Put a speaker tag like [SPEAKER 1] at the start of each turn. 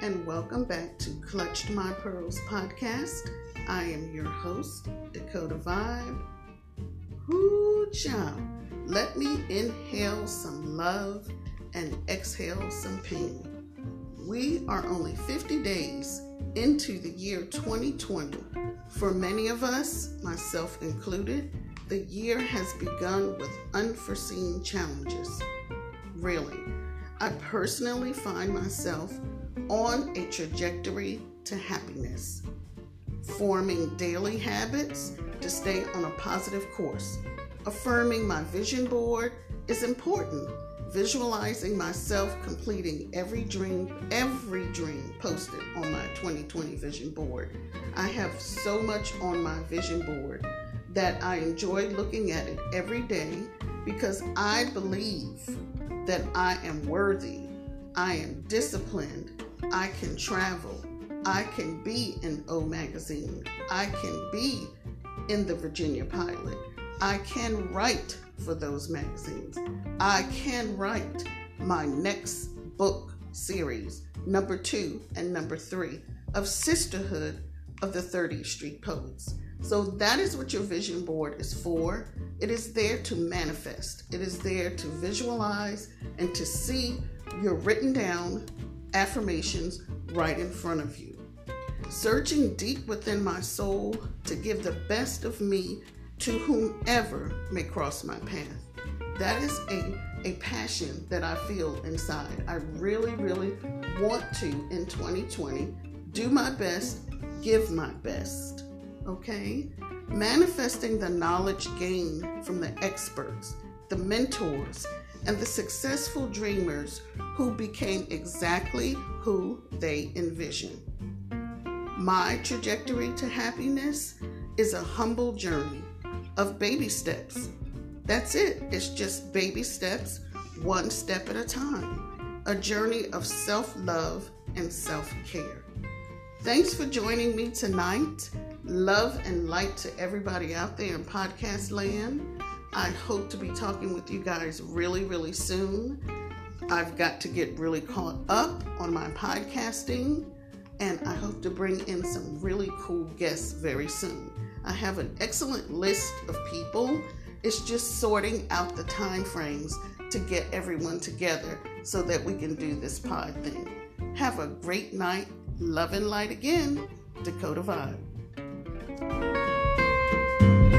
[SPEAKER 1] and welcome back to Clutched My Pearls podcast. I am your host, Dakota Vibe. Whoo, child. Let me inhale some love and exhale some pain. We are only 50 days into the year 2020. For many of us, myself included, the year has begun with unforeseen challenges. Really, I personally find myself on a trajectory to happiness, forming daily habits to stay on a positive course. Affirming my vision board is important. Visualizing myself completing every dream, every dream posted on my 2020 vision board. I have so much on my vision board that I enjoy looking at it every day because I believe that I am worthy, I am disciplined, I can travel, I can be in O Magazine, I can be in the Virginia Pilot, I can write for those magazines, I can write my next book series, number two and number three, of Sisterhood of the 30th Street Poets. So that is what your vision board is for. It is there to manifest, it is there to visualize and to see your written down affirmations right in front of you. Searching deep within my soul to give the best of me to whomever may cross my path. That is a, a passion that I feel inside. I really, really want to in 2020 do my best, give my best okay? Manifesting the knowledge gained from the experts, the mentors, and the successful dreamers who became exactly who they envisioned. My trajectory to happiness is a humble journey of baby steps. That's it, it's just baby steps, one step at a time. A journey of self love and self care. Thanks for joining me tonight love and light to everybody out there in podcast land. I hope to be talking with you guys really, really soon. I've got to get really caught up on my podcasting, and I hope to bring in some really cool guests very soon. I have an excellent list of people. It's just sorting out the time frames to get everyone together so that we can do this pod thing. Have a great night. Love and light again. Dakota Vibe. Música